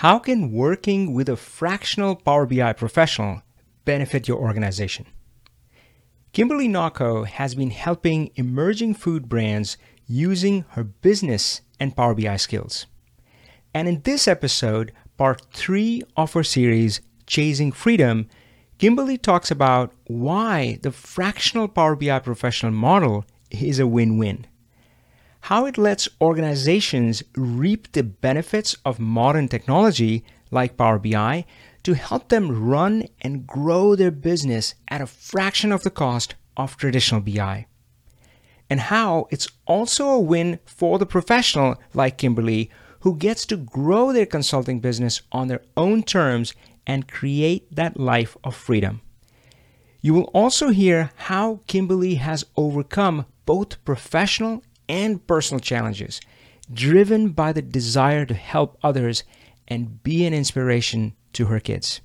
How can working with a fractional Power BI professional benefit your organization? Kimberly Nocco has been helping emerging food brands using her business and Power BI skills. And in this episode, part three of her series, Chasing Freedom, Kimberly talks about why the fractional Power BI professional model is a win win, how it lets organizations reap the benefits of modern technology like Power BI to help them run and grow their business at a fraction of the cost of traditional BI. And how it's also a win for the professional like Kimberly who gets to grow their consulting business on their own terms and create that life of freedom. You will also hear how Kimberly has overcome both professional and personal challenges, driven by the desire to help others and be an inspiration to her kids.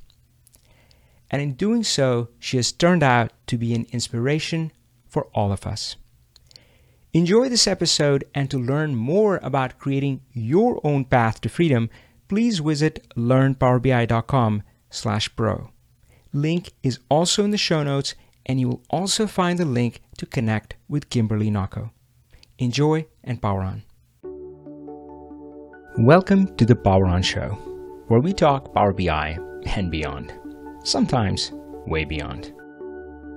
And in doing so, she has turned out to be an inspiration for all of us. Enjoy this episode, and to learn more about creating your own path to freedom, please visit learnpowerbi.com slash pro. Link is also in the show notes, and you will also find the link to connect with Kimberly Nocco. Enjoy and power on. Welcome to the Power On Show, where we talk Power BI and beyond, sometimes way beyond.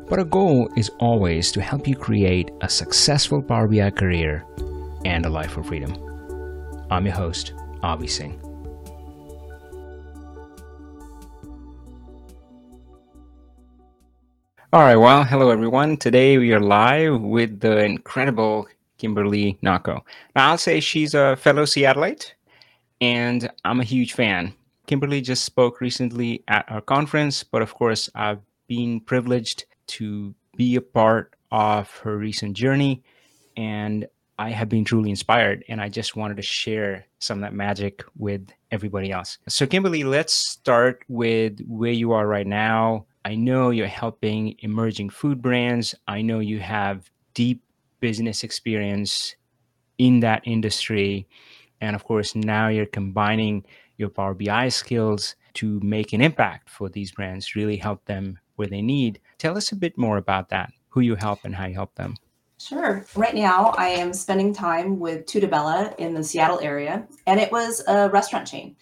But our goal is always to help you create a successful Power BI career and a life of freedom. I'm your host, Avi Singh. All right, well, hello everyone. Today we are live with the incredible Kimberly Nocco. Now, I'll say she's a fellow Seattleite, and I'm a huge fan. Kimberly just spoke recently at our conference, but of course, I've been privileged to be a part of her recent journey, and I have been truly inspired. And I just wanted to share some of that magic with everybody else. So, Kimberly, let's start with where you are right now I know you're helping emerging food brands. I know you have deep business experience in that industry. And of course, now you're combining your Power BI skills to make an impact for these brands, really help them where they need. Tell us a bit more about that, who you help and how you help them. Sure. Right now, I am spending time with Tutta Bella in the Seattle area, and it was a restaurant chain,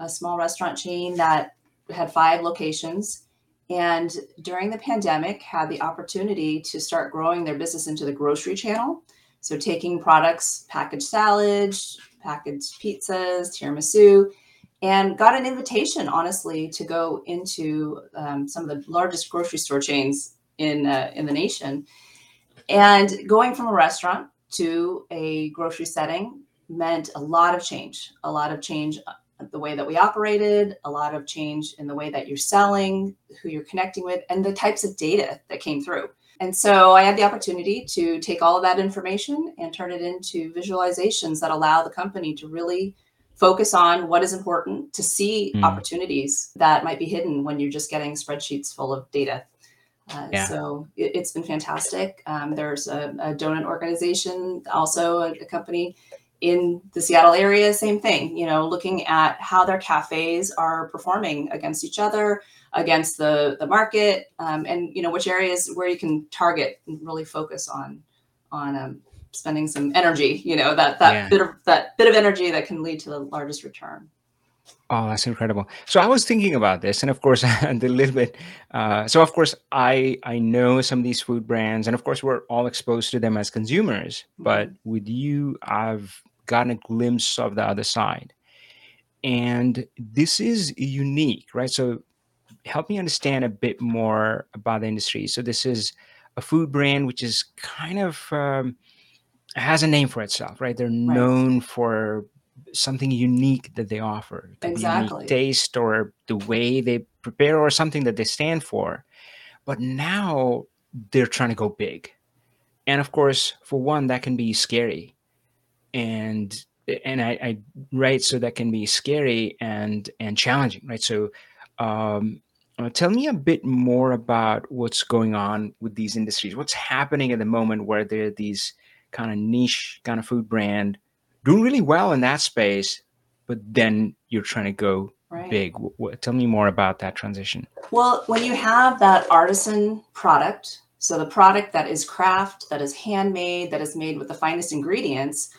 a small restaurant chain that had five locations and during the pandemic had the opportunity to start growing their business into the grocery channel. So taking products packaged salads packaged pizzas tiramisu and got an invitation honestly to go into um, some of the largest grocery store chains in uh, in the nation. And going from a restaurant to a grocery setting meant a lot of change a lot of change the way that we operated, a lot of change in the way that you're selling, who you're connecting with, and the types of data that came through. And so I had the opportunity to take all of that information and turn it into visualizations that allow the company to really focus on what is important to see mm. opportunities that might be hidden when you're just getting spreadsheets full of data. Uh, yeah. So it, has been fantastic. Um, there's a, a, donut organization, also a, a company in the Seattle area, same thing, you know, looking at how their cafes are performing against each other, against the, the market, um, and, you know, which areas where you can target and really focus on, on um, spending some energy, you know, that, that yeah. bit of, that bit of energy that can lead to the largest return. Oh, that's incredible. So I was thinking about this, and of course, and a little bit. Uh, so of course, I I know some of these food brands, and of course, we're all exposed to them as consumers. But mm-hmm. with you, I've gotten a glimpse of the other side. And this is unique, right? So help me understand a bit more about the industry. So this is a food brand which is kind of um, has a name for itself, right? They're right. known for something unique that they offer, exactly taste or the way they prepare or something that they stand for. But now they're trying to go big, and of course, for one, that can be scary and and I, I right so that can be scary and and challenging right so um, uh, tell me a bit more about what's going on with these industries what's happening at the moment where there are these kind of niche kind of food brand doing really well in that space but then you're trying to go big. W- w- tell me more about that transition. Well, when you have that artisan product, so the product that is craft, that is handmade, that is made with the finest ingredients,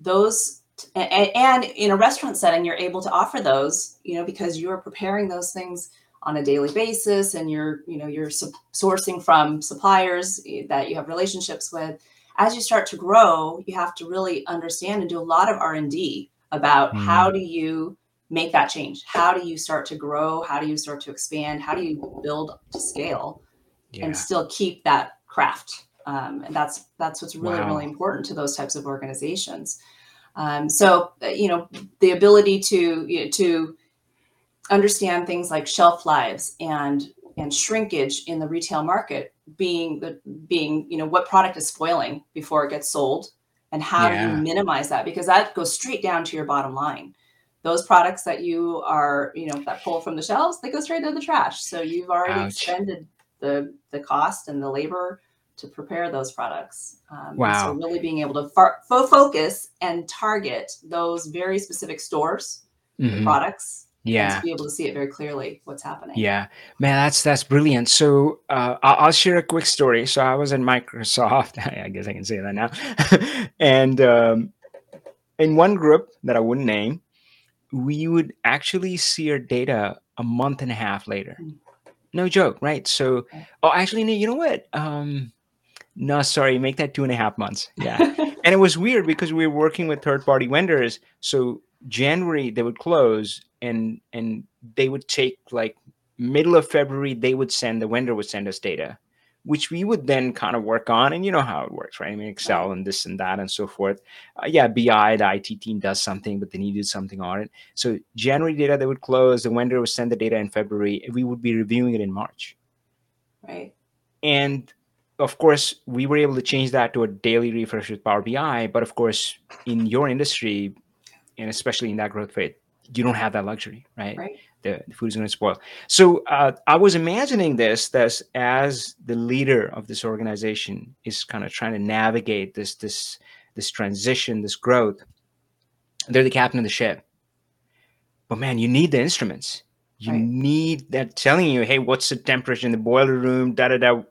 those and, and in a restaurant setting, you're able to offer those, you know, because you're preparing those things on a daily basis and you're, you know, you're su- sourcing from suppliers eh, that you have relationships with. As you start to grow, you have to really understand and do a lot of R&D about Mm. how do you make that change? How do you start to grow? How do you start to expand? How do you build to scale Yeah. and still keep that craft? Um, and that's that's what's really Wow. really important to those types of organizations. Um, so uh, you know the ability to you know, to understand things like shelf lives and and shrinkage in the retail market being the being you know what product is spoiling before it gets sold and how do you minimize that because that goes straight down to your bottom line those products that you are you know that pull from the shelves they go straight to the trash so you've already Ouch. expended the the cost and the labor to prepare those products um, Wow. so really being able to far, fo- focus and target those very specific stores Mhm. products and Yeah. to be able to see it very clearly what's happening Yeah, man, that's that's brilliant. So uh, I'll, I'll share a quick story. So I was at Microsoft. I guess I can say that now. and um, in one group that I wouldn't name, we would actually see our data a month and a half later. Mm. No joke, right? So, oh, actually, no, you know what? Um, no, sorry, make that two and a half months. Yeah, and it was weird because we were working with third party vendors. So january they would close and and they would take like middle of february they would send the vendor would send us data which we would then kind of work on. And you know how it works right? I mean excel and this and that and so forth. Uh, yeah bi the it team does something but they needed something on it. So january data they would close the vendor would send the data in february we would be reviewing it in march. Right. And of course we were able to change that to a daily refresh with power bi but of course in your industry and especially in that growth rate you don't have that luxury right, right. The, the food is going to spoil. So uh, i was imagining this that as the leader of this organization is kind of trying to navigate this this this transition this growth. They're the captain of the ship. But man you need the instruments. You Right. need that telling you hey what's the temperature in the boiler room? Da da da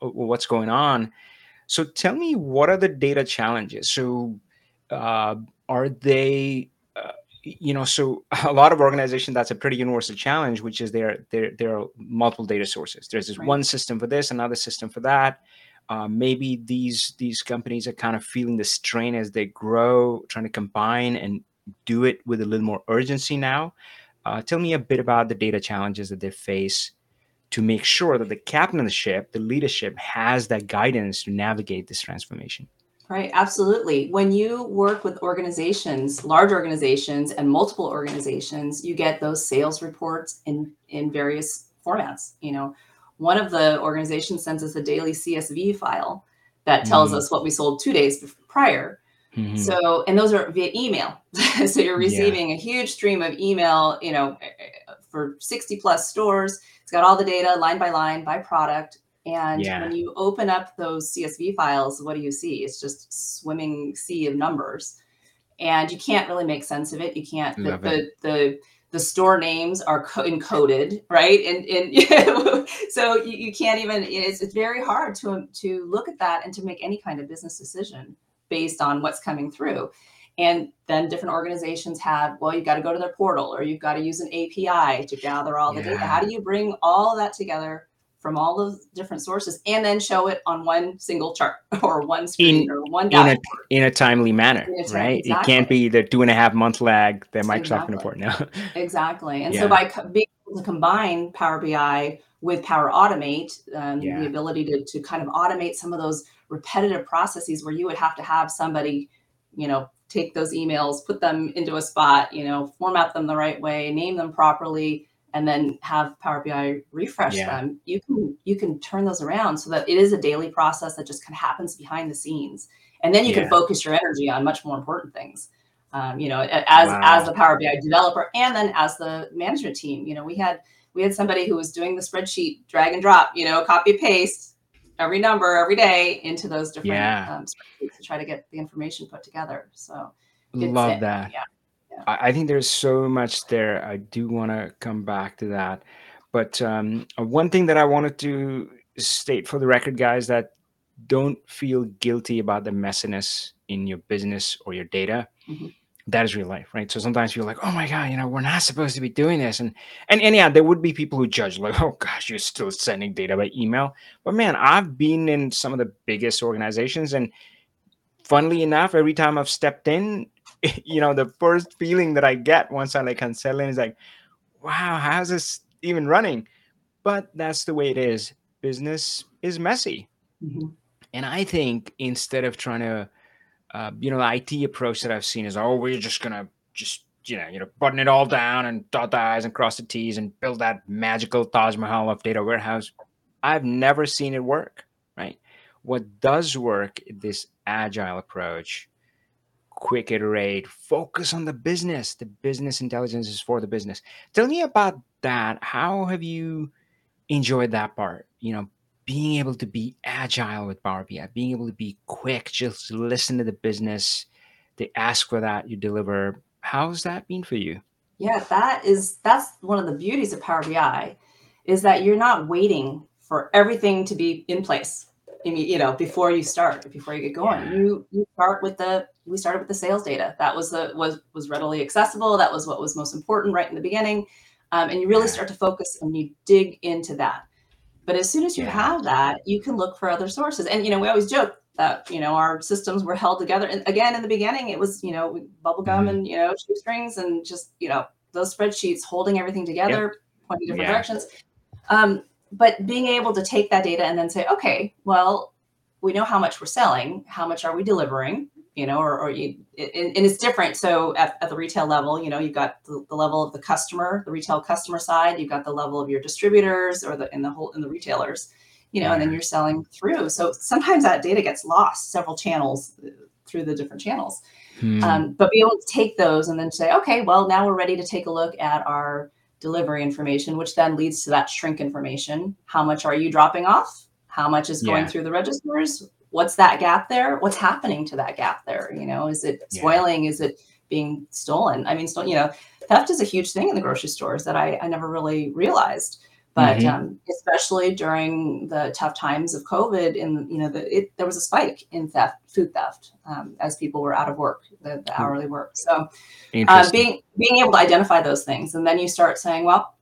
what's going on. So tell me what are the data challenges? So uh, are they uh, you know so a lot of organizations that's a pretty universal challenge which is there there there are multiple data sources. There's this Right. one system for this another system for that. Uh, maybe these these companies are kind of feeling the strain as they grow trying to combine and do it with a little more urgency now. Uh, tell me a bit about the data challenges that they face to make sure that the captain of the ship the leadership has that guidance to navigate this transformation Right, absolutely. When you work with organizations, large organizations and multiple organizations, you get those sales reports in in various formats. You know, one of the organizations sends us a daily CSV file that tells Mm. us what we sold 2 days prior. Mhm. So, and those are via email. so you're Yeah. receiving a huge stream of email, you know, for 60 plus stores. It's got all the data line by line by product. And Yeah. when you open up those CSV files, what do you see? It's just swimming sea of numbers. And you can't really make sense of it. You can't the the, the the store names are co- encoded, right? And and so you, you can't even it's, it's very hard to to look at that and to make any kind of business decision based on what's coming through. And then different organizations have, well, you've got to go to their portal or you've got to use an API to gather all the data. How do you bring all that together from all those different sources and then show it on one single chart or one screen or one in a in a timely manner, In a right? It can't be the two and a half month lag that Microsoft Exactly. can afford now. Exactly. And Yeah. so by co- being able to combine Power BI with Power Automate, um, Yeah. the ability to, to kind of automate some of those repetitive processes where you would have to have somebody, you know, take those emails, put them into a spot, you know, format them the right way, name them properly, and then have Power BI refresh Yeah. them. You can you can turn those around so that it is a daily process that just kind of happens behind the scenes, and then you Yeah. can focus your energy on much more important things um, you know, as Wow. as the Power BI developer and then as the management team. You know, we had we had somebody who was doing the spreadsheet drag and drop, you know, copy paste every number every day into those different Yeah. um, to try to get the information put together. So Love that. Yeah, yeah. I, think there's so much there. I do want to come back to that. But um, uh, one thing that I wanted to state for the record, guys, that don't feel guilty about the messiness in your business or your data. Mhm. That is real life, right? So sometimes you're like, oh my God, you know, we're not supposed to be doing this. And and, and yeah, there would be people who judge, like, oh gosh, you're still sending data by email. But man, I've been in some of the biggest organizations and funnily enough, every time I've stepped in, you know, the first feeling that I get once I like can settle in is like, wow, how's this even running? But that's the way it is. Business is messy. Mhm. And I think instead of trying to, uh, you know, the IT approach that I've seen is, oh, we're just gonna just you know, you know, button it all down and dot the i's and cross the t's and build that magical Taj Mahal of data warehouse. I've never seen it work. Right. What does work? This agile approach, quick iterate, focus on the business. The business intelligence is for the business. Tell me about that. How have you enjoyed that part? You know, being able to be agile with Power BI, being able to be quick, just listen to the business. They ask for that, you deliver. How's that been for you? Yeah, that is that's one of the beauties of Power BI is that you're not waiting for everything to be in place. I mean, you know, before you start, before you get going, Yeah. you you start with the we started with the sales data. That was the was was readily accessible. That was what was most important right in the beginning, um, and you really Yeah. start to focus and you dig into that. But as soon as you Yeah. have that, you can look for other sources. And you know, we always joke that you know our systems were held together. And again, in the beginning, it was you know bubble gum Mhm. and you know shoestrings and just you know those spreadsheets holding everything together, pointing different Yeah. directions. Um, but being able to take that data and then say, okay, well, we know how much we're selling. How much are we delivering? You know, or, or you, and, and it's different. So at, at the retail level, you know, you've got the, the level of the customer, the retail customer side. You've got the level of your distributors or the in the whole in the retailers. You know, and then you're selling through. So sometimes that data gets lost several channels uh, through the different channels. Hmm. Um, but be able to take those and then say, okay, well, now we're ready to take a look at our delivery information, which then leads to that shrink information. How much are you dropping off? How much is going Yeah. through the registers? What's that gap there? What's happening to that gap there? You know, is it Yeah. spoiling? Is it being stolen? I mean, you know, theft is a huge thing in the grocery stores that I, I never really realized. But Mhm. um, especially during the tough times of COVID, and you know, the, it, there was a spike in theft, food theft, um, as people were out of work, the, the Hmm. hourly work. So uh, being being able to identify those things, and then you start saying, well,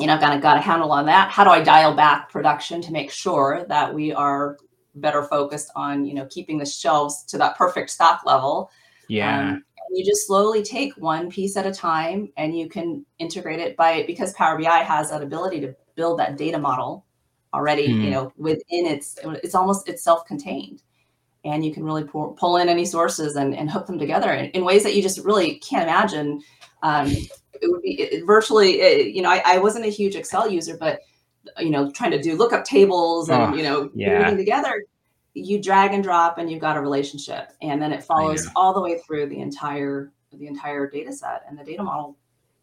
you know, I've got, got a handle on that. How do I dial back production to make sure that we are better focused on, you know, keeping the shelves to that perfect stock level? yeah. Um, and you just slowly take one piece at a time, and you can integrate it by because Power BI has that ability to build that data model already, Hmm. you know, within its it's almost it's self-contained and you can really pull, pull in any sources and, and hook them together in, in ways that you just really can't imagine. Um, it would be it, virtually, it, you know, I, I wasn't a huge Excel user, but you know, trying to do lookup tables and Oh, you know, yeah. everything together, you drag and drop, and you've got a relationship, and then it follows all the way through the entire the entire data set and the data model.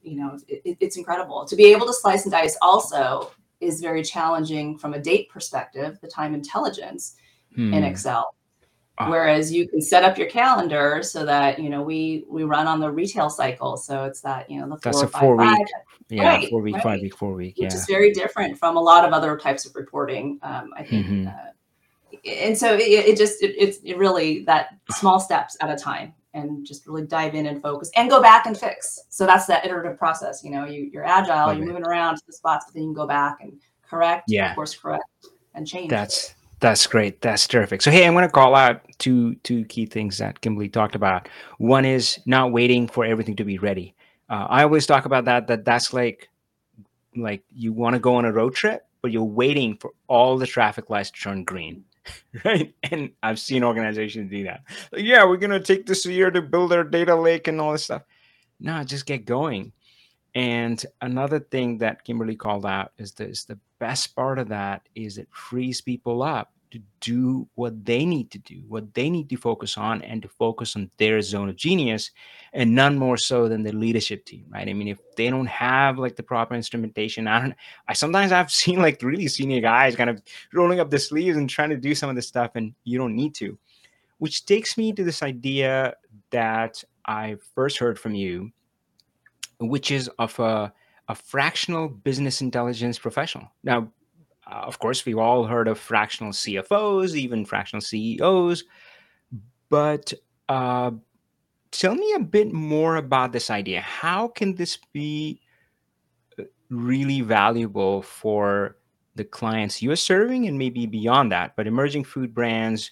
You know, it, it- it's incredible to be able to slice and dice. Also, is very challenging from a date perspective, the time intelligence in Hmm. Excel. Ah. Whereas you can set up your calendar so that you know we we run on the retail cycle, so it's that you know the That's four a five four five, week. Yeah, Right, four week, five week, four week. yeah which is very different from a lot of other types of reporting. Um, I think, Mhm. uh, and so it, it just it, it's it really that small steps at a time, and just really dive in and focus, and go back and fix. So that's that iterative process. You know, you you're agile, Love you're it. moving around to the spots, but then you can go back and correct, Yeah. of course correct, and change. That's that's great. That's terrific. So hey, I'm going to call out two two key things that Kimberly talked about. One is not waiting for everything to be ready. Uh, I always talk about that. That that's like like you want to go on a road trip, but you're waiting for all the traffic lights to turn green, right? And I've seen organizations do that. Like, yeah, we're going to take this year to build our data lake and all this stuff. No, just get going. And another thing that Kimberly called out is this the best part of that is it frees people up to do what they need to do, what they need to focus on, and to focus on their zone of genius, and none more so than the leadership team, right? I mean, if they don't have like the proper instrumentation, I don't I sometimes I've seen like really senior guys kind of rolling up their sleeves and trying to do some of this stuff, and you don't need to. Which takes me to this idea that I first heard from you which is of a, a fractional business intelligence professional. Now, uh, of course, we've all heard of fractional CFOs, even fractional CEOs, but uh, tell me a bit more about this idea. How can this be uh, really valuable for the clients you're serving and maybe beyond that, but emerging food brands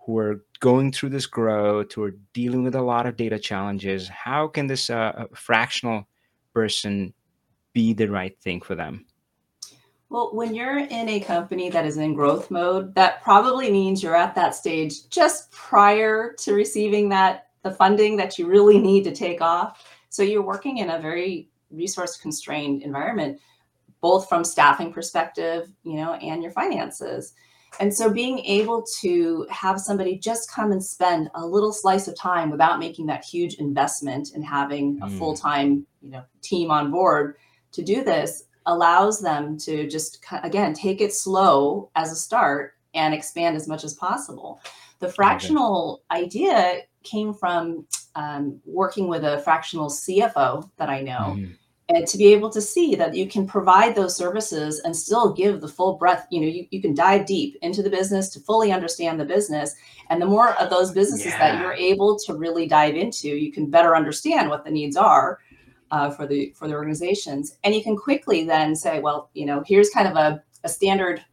who are going through this growth, who are dealing with a lot of data challenges? How can this uh, fractional person be the right thing for them? Well, when you're in a company that is in growth mode, that probably means you're at that stage just prior to receiving that the funding that you really need to take off. So you're working in a very resource constrained environment, both from staffing perspective, you know, and your finances. And so being able to have somebody just come and spend a little slice of time without making that huge investment and having a mm. full-time, you know, team on board to do this allows them to just again take it slow as a start and expand as much as possible. The fractional okay. idea came from um, working with a fractional CFO that I know. Mm. And to be able to see that you can provide those services and still give the full breadth, you know, you, you can dive deep into the business to fully understand the business. And the more of those businesses yeah. that you're able to really dive into, you can better understand what the needs are uh, for the for the organizations. And you can quickly then say, well, you know, here's kind of a, a standard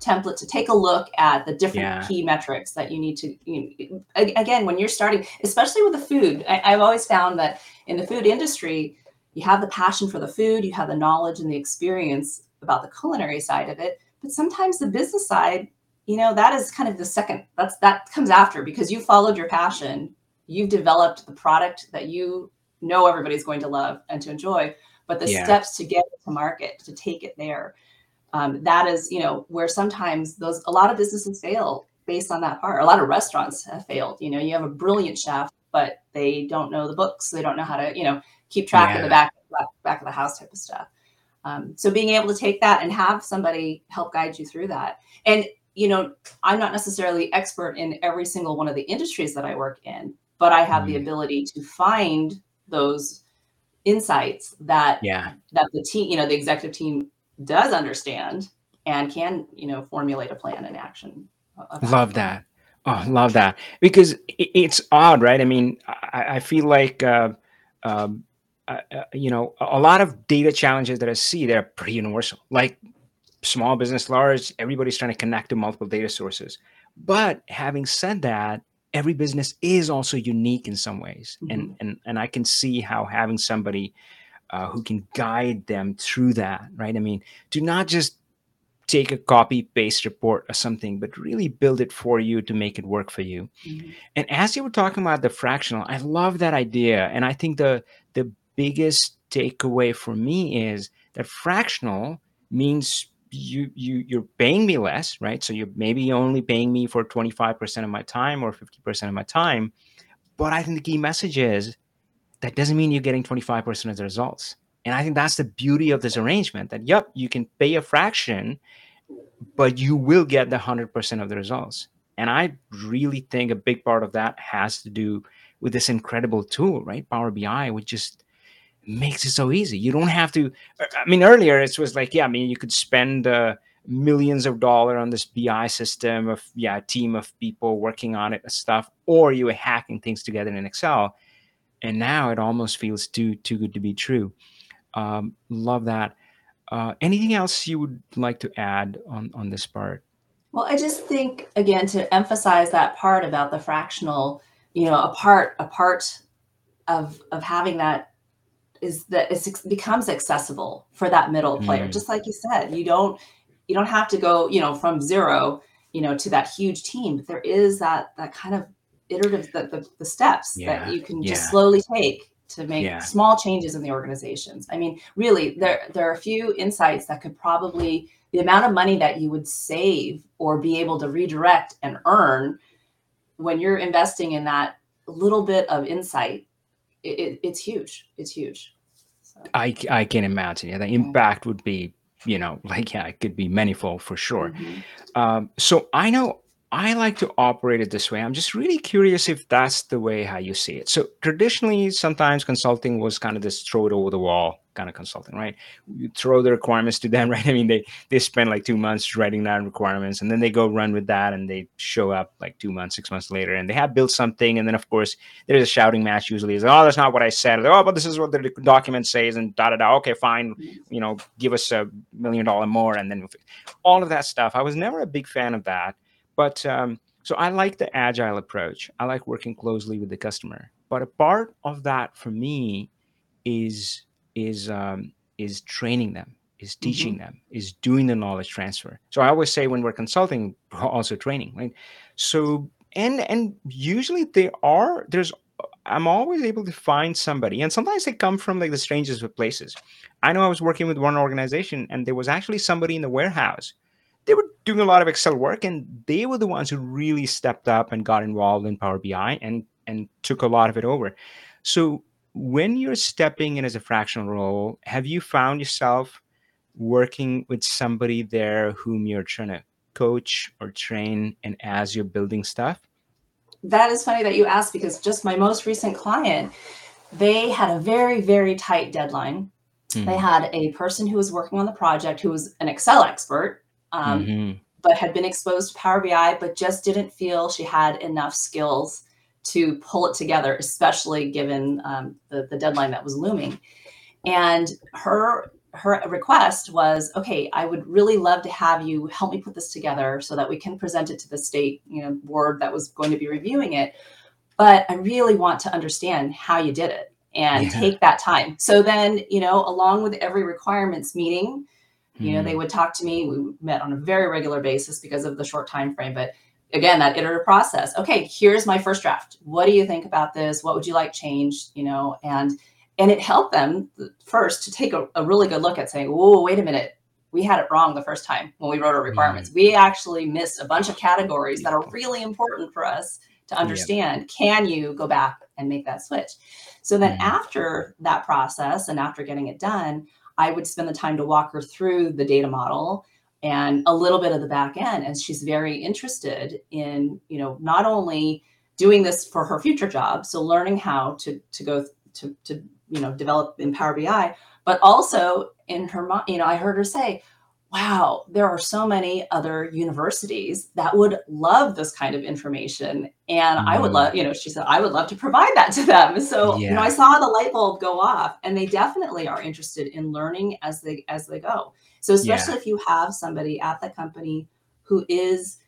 template to take a look at the different yeah. key metrics that you need to you know, again when you're starting especially with the food I, i've always found that in the food industry you have the passion for the food you have the knowledge and the experience about the culinary side of it but sometimes the business side you know that is kind of the second that's that comes after because you followed your passion you've developed the product that you know everybody's going to love and to enjoy but the yeah. steps to get to market to take it there um, that is you know where sometimes those a lot of businesses fail based on that part a lot of restaurants have failed you know you have a brilliant chef but they don't know the books they don't know how to you know keep track yeah. of the back, back of the house type of stuff um, so being able to take that and have somebody help guide you through that and you know i'm not necessarily expert in every single one of the industries that i work in but i have mm. the ability to find those insights that yeah. that the team you know the executive team does understand and can you know formulate a plan and action love that. Oh love that. Because it's odd right? I mean i, I feel like uh, um, uh, uh, you know a lot of data challenges that i see they're pretty universal. Like small business large everybody's trying to connect to multiple data sources. But having said that every business is also unique in some ways mm-hmm. and and and i can see how having somebody uh, who can guide them through that, right? I mean, do not just take a copy paste report or something, but really build it for you to make it work for you. Mm-hmm. And as you were talking about the fractional, I love that idea. And I think the the biggest takeaway for me is that fractional means you you you're paying me less, right? So you're maybe only paying me for 25% of my time or 50% of my time. But I think the key message is that doesn't mean you're getting 25% of the results. And I think that's the beauty of this arrangement that, yep, you can pay a fraction, but you will get the 100% of the results. And I really think a big part of that has to do with this incredible tool, right? Power BI, which just makes it so easy. You don't have to. I mean, earlier it was like, yeah, I mean, you could spend uh, millions of dollars on this BI system of, yeah, a team of people working on it and stuff, or you were hacking things together in Excel and now it almost feels too too good to be true. Um, love that. Uh, anything else you would like to add on on this part? Well, I just think again to emphasize that part about the fractional, you know, a part a part of of having that is that it becomes accessible for that middle player. Mm. Just like you said, you don't you don't have to go, you know, from zero, you know, to that huge team. But there is that that kind of iterative the, the, the steps yeah. that you can just slowly take to make yeah. small changes in the organizations. I mean, really, there there are a few insights that could probably the amount of money that you would save or be able to redirect and earn when you're investing in that little bit of insight. It, it, it's huge. It's huge. So. I I can imagine. Yeah, the impact would be you know like yeah, it could be manifold for sure. Mm-hmm. Um, so I know I like to operate it this way. I'm just really curious if that's the way how you see it. So traditionally, sometimes consulting was kind of this throw it over the wall kind of consulting, right? You throw the requirements to them, right? I mean, they they spend like two months writing down requirements, and then they go run with that, and they show up like two months, six months later, and they have built something, and then of course there's a shouting match. Usually, is oh, that's not what I said. oh, but this is what the document says, and da da da. Okay, fine, you know, give us a million dollar more, and then all of that stuff. I was never a big fan of that but um, so I like the agile approach. I like working closely with the customer. But a part of that for me is is um, is training them, is teaching mm-hmm. them, is doing the knowledge transfer. So I always say when we're consulting, we're also training, right? So and and usually there are there's I'm always able to find somebody, and sometimes they come from like the strangest of places. I know I was working with one organization, and there was actually somebody in the warehouse they were doing a lot of Excel work, and they were the ones who really stepped up and got involved in Power BI and and took a lot of it over. So when you're stepping in as a fractional role, have you found yourself working with somebody there whom you're trying to coach or train and as you're building stuff? That is funny that you asked because just my most recent client, they had a very, very tight deadline. Mm-hmm. They had a person who was working on the project who was an Excel expert um, mm-hmm. but had been exposed to Power BI, but just didn't feel she had enough skills to pull it together, especially given um, the, the deadline that was looming. And her her request was, okay, I would really love to have you help me put this together so that we can present it to the state, you know, board that was going to be reviewing it. But I really want to understand how you did it and yeah. take that time. So then, you know, along with every requirements meeting, you know, they mm. would talk to me. We met on a very regular basis because of the short time frame. But again, that iterative process. Okay, here's my first draft. What do you think about this? What would you like changed? You know, and and it helped them first to take a, a really good look at saying, "Oh, wait a minute, we had it wrong the first time when we wrote our requirements. Mm. We actually missed a bunch of categories that are really important for us to understand. Can you go back and make that switch?" So then, mm. after that process and after getting it done, I would spend the time to walk her through the data model and a little bit of the back end. And she's very interested in, you know, not only doing this for her future job, so learning how to to go to to you know develop in Power BI, but also in her mind, you know, I heard her say, wow, there are so many other universities that would love this kind of information. And mm. I would love, you know, she said, I would love to provide that to them. So, yeah. you know, I saw the light bulb go off and they definitely are interested in learning as they as they go. So especially yeah. if you have somebody at the company who is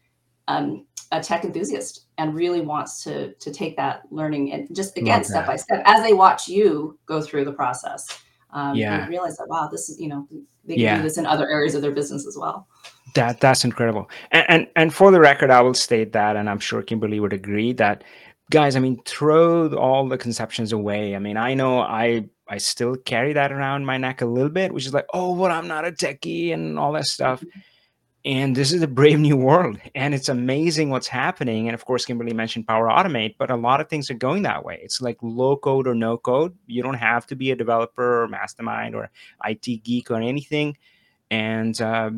um, a tech enthusiast and really wants to to take that learning and just again step by step as they watch you go through the process um, yeah. realize that wow, this is you know they can yeah. do this in other areas of their business as well. That that's incredible. And, and and for the record, I will state that, and I'm sure Kimberly would agree that, guys. I mean, throw all the conceptions away. I mean, I know I I still carry that around my neck a little bit, which is like, oh, well, I'm not a techie and all that stuff. Mm-hmm and this is a brave new world and it's amazing what's happening and of course kimberly mentioned power automate but a lot of things are going that way. It's like low code or no code. You don't have to be a developer or mastermind or it geek or anything. And uh,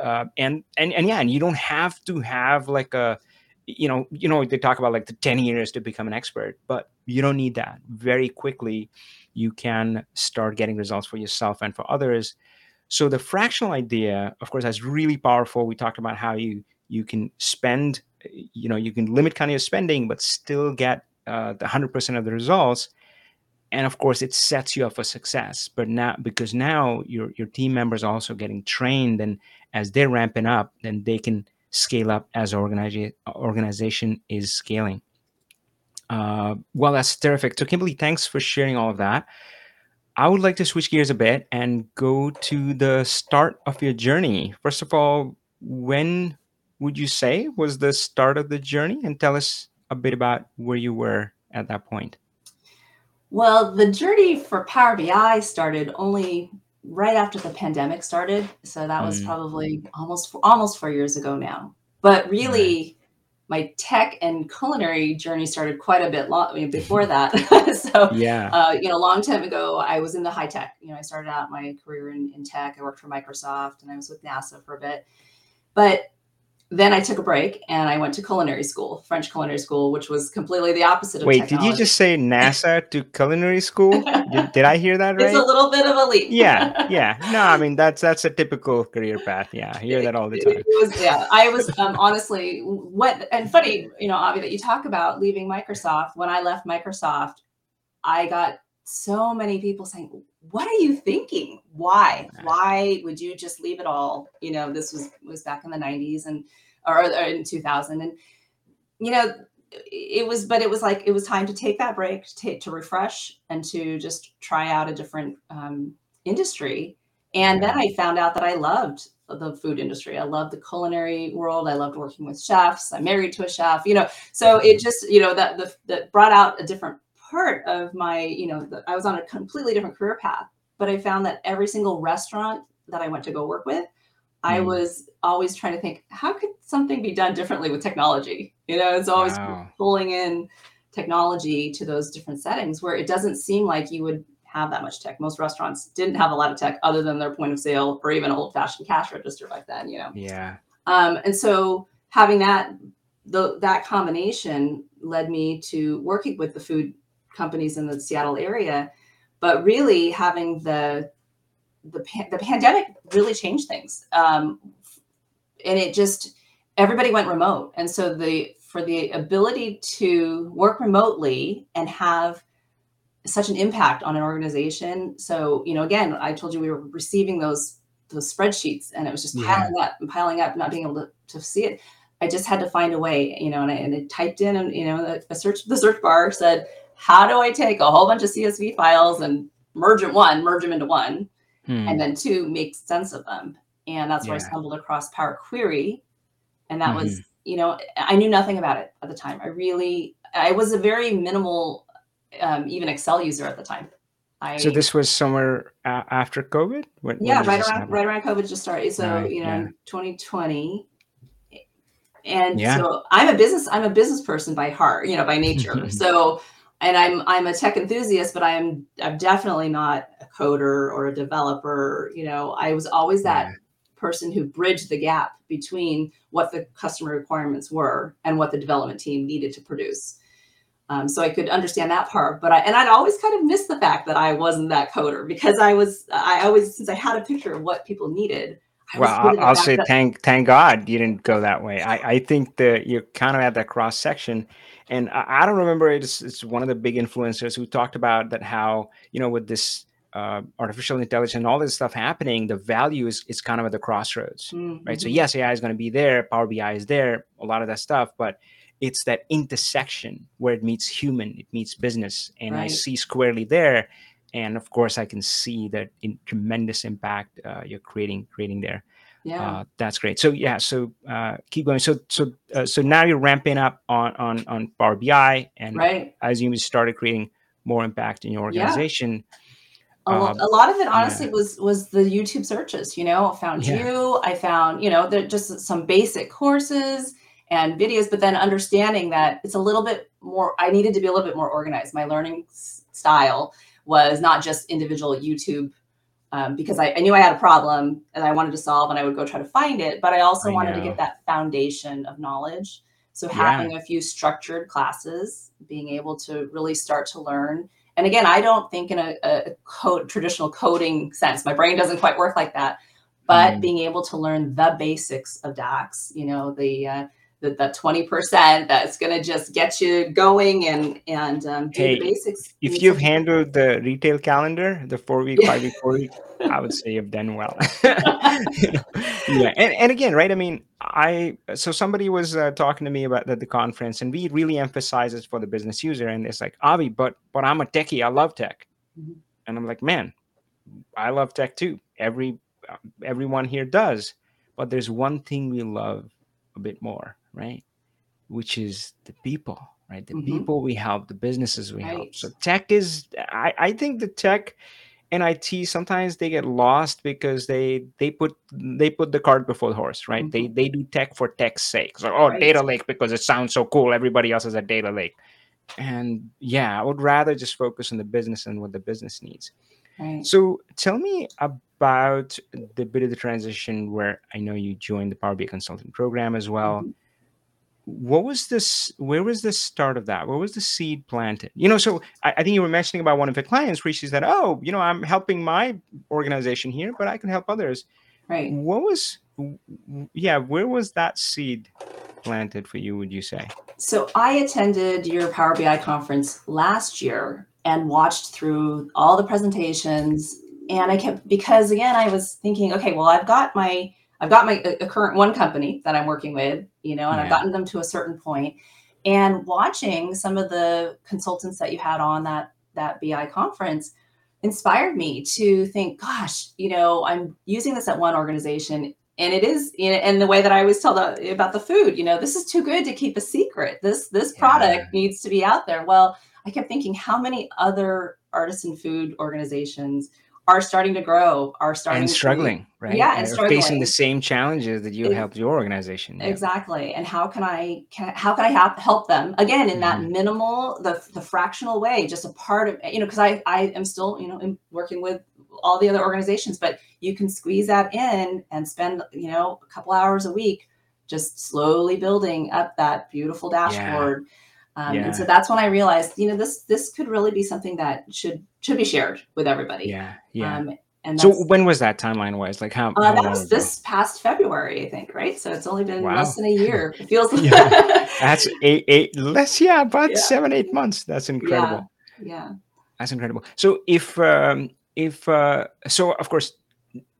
uh, and and and yeah and you don't have to have like a you know you know they talk about like the 10 years to become an expert but you don't need that. Very quickly you can start getting results for yourself and for others so the fractional idea, of course, is really powerful. We talked about how you you can spend, you know, you can limit kind of your spending, but still get uh, the hundred percent of the results. And of course, it sets you up for success. But now, because now your your team members are also getting trained, and as they're ramping up, then they can scale up as organization organization is scaling. Uh, well, that's terrific. So, Kimberly, thanks for sharing all of that. I would like to switch gears a bit and go to the start of your journey. First of all, when would you say was the start of the journey? And tell us a bit about where you were at that point. Well, the journey for Power BI started only right after the pandemic started. So that was mm. probably almost almost four years ago now. But really, my tech and culinary journey started quite a bit long before that. so yeah, uh, you know, a long time ago, I was in the high tech. You know, I started out my career in, in tech. I worked for Microsoft and I was with NASA for a bit. But then I took a break and I went to culinary school, French culinary school, which was completely the opposite of Wait, technology. did you just say NASA to culinary school? Did, did I hear that right? It's a little bit of a leap. yeah, yeah. No, I mean that's that's a typical career path. Yeah, I hear that all the time. It was, yeah, I was um, honestly what and funny, you know, Avi, that you talk about leaving Microsoft. When I left Microsoft, I got so many people saying, "What are you thinking? Why? Why would you just leave it all?" You know, this was was back in the '90s and or, or in 2000, and you know, it was, but it was like it was time to take that break, to take, to refresh, and to just try out a different um, industry. And then I found out that I loved the food industry. I loved the culinary world. I loved working with chefs. I'm married to a chef. You know, so it just you know that the, that brought out a different part of my you know the, I was on a completely different career path. But I found that every single restaurant that I went to go work with, I Mm. was always trying to think, how could something be done differently with technology? You know, it's always Wow. pulling in technology to those different settings where it doesn't seem like you would have that much tech. Most restaurants didn't have a lot of tech other than their point of sale or even old fashioned cash register back then, you know. Yeah. Um, and so having that the, that combination led me to working with the food companies in the Seattle area, but really having the the, the pandemic really changed things, um, and it just everybody went remote, and so the for the ability to work remotely and have such an impact on an organization. So you know, again, I told you we were receiving those those spreadsheets, and it was just Yeah. piling up and piling up, not being able to, to see it. I just had to find a way, you know, and I, and I typed in, and you know, the search the search bar said, "How do I take a whole bunch of CSV files and merge them one, merge them into one, Hmm. and then two, make sense of them?" And that's where I stumbled across Power Query, and that was, Mhm. you know, I knew nothing about it at the time. I really, I was a very minimal, um, even Excel user at the time. I, So this was somewhere after COVID. When, when yeah, did right around happen? right around COVID just started. So Right, you know, yeah. 2020, and Yeah. so I'm a business I'm a business person by heart, you know, by nature. so, and I'm I'm a tech enthusiast, but I'm I'm definitely not a coder or a developer. You know, I was always that Yeah. person who bridged the gap between what the customer requirements were and what the development team needed to produce. Um, so I could understand that part, but I and I'd always kind of missed the fact that I wasn't that coder because I was I always since I had a picture of what people needed. I Well, I'll, I'll say thank thank God you didn't go that way. I, I think that you're kind of at that cross section, and I, I don't remember it's it's one of the big influencers who talked about that how you know with this uh, artificial intelligence and all this stuff happening, the value is is kind of at the crossroads, right? So Mhm. yes, AI is going to be there, Power BI is there, a lot of that stuff, but it's that intersection where it meets human, it meets business, and I see squarely there. And of course, I can see that in tremendous impact uh, you're creating creating there. yeah. Uh, that's great. So yeah, so uh, keep going. So so uh, so now you're ramping up on on on Power BI, and right. as you started creating more impact in your organization. a, Um, a lot of it honestly was was the youtube searches you know I found Yeah. you i found you know there just some basic courses and videos but then understanding that it's a little bit more i needed to be a little bit more organized my learning style was not just individual youtube um, because I, I knew i had a problem and i wanted to solve and i would go try to find it but i also I wanted to get that foundation of knowledge so Yeah. having a few structured classes being able to really start to learn and again i don't think in a, a code, traditional coding sense my brain doesn't quite work like that but Mm. being able to learn the basics of dax you know the uh, the, the 20% that's going to just get you going and and um, do Hey, the basics If you've handled the retail calendar, the four week, five week, four week, I would say you've done well. You know? Yeah, and, and again, right? I mean, I so somebody was uh, talking to me about the, the conference, and we really emphasize it for the business user, and it's like, Avi, but but I'm a techie, I love tech, Mhm. and I'm like, man, I love tech too. Every uh, everyone here does, but there's one thing we love a bit more, right? Which is the people, right? The Mhm. people we help, the businesses we help. So tech is, I, I think the tech and IT sometimes they get lost because they they put they put the cart before the horse, right? They they do tech for tech's sake. So oh, Right. data lake because it sounds so cool. Everybody else has a data lake, and yeah, I would rather just focus on the business and what the business needs. right So tell me about the bit of the transition where I know you joined the Power BI consulting program as well. Mm-hmm. What was this? Where was the start of that? Where was the seed planted? You know, so I, I think you were mentioning about one of the clients where she said, "Oh, you know, I'm helping my organization here, but I can help others." Right. What was? Yeah, where was that seed planted for you? Would you say? So I attended your Power BI conference last year and watched through all the presentations and i kept because again i was thinking okay well i've got my i've got my a, current one company that i'm working with you know and i've gotten them to a certain point. point and watching some of the consultants that you had on that that bi conference inspired me to think gosh you know i'm using this at one organization and it is you know, and the way that i always tell the, about the food you know this is too good to keep a secret this this product yeah. needs to be out there well i kept thinking how many other artisan food organizations are starting to grow, are starting and struggling, to, right? Yeah, and struggling. facing the same challenges that you it, helped your organization. Yeah. Exactly. And how can I can how can I help help them again in that mm-hmm. minimal, the the fractional way, just a part of you know, because I I am still you know working with all the other organizations, but you can squeeze that in and spend you know a couple hours a week just slowly building up that beautiful dashboard. Yeah um, yeah. And so that's when I realized, you know, this this could really be something that should should be shared with everybody. Yeah, yeah. Um, and so when was that timeline wise? Like how? Uh, how that was this past February, I think, right? So it's only been wow. less than a year. It feels. yeah. That's eight, eight less, yeah, about yeah. seven, eight months. That's incredible. Yeah. yeah. That's incredible. So if um, if uh, so, of course,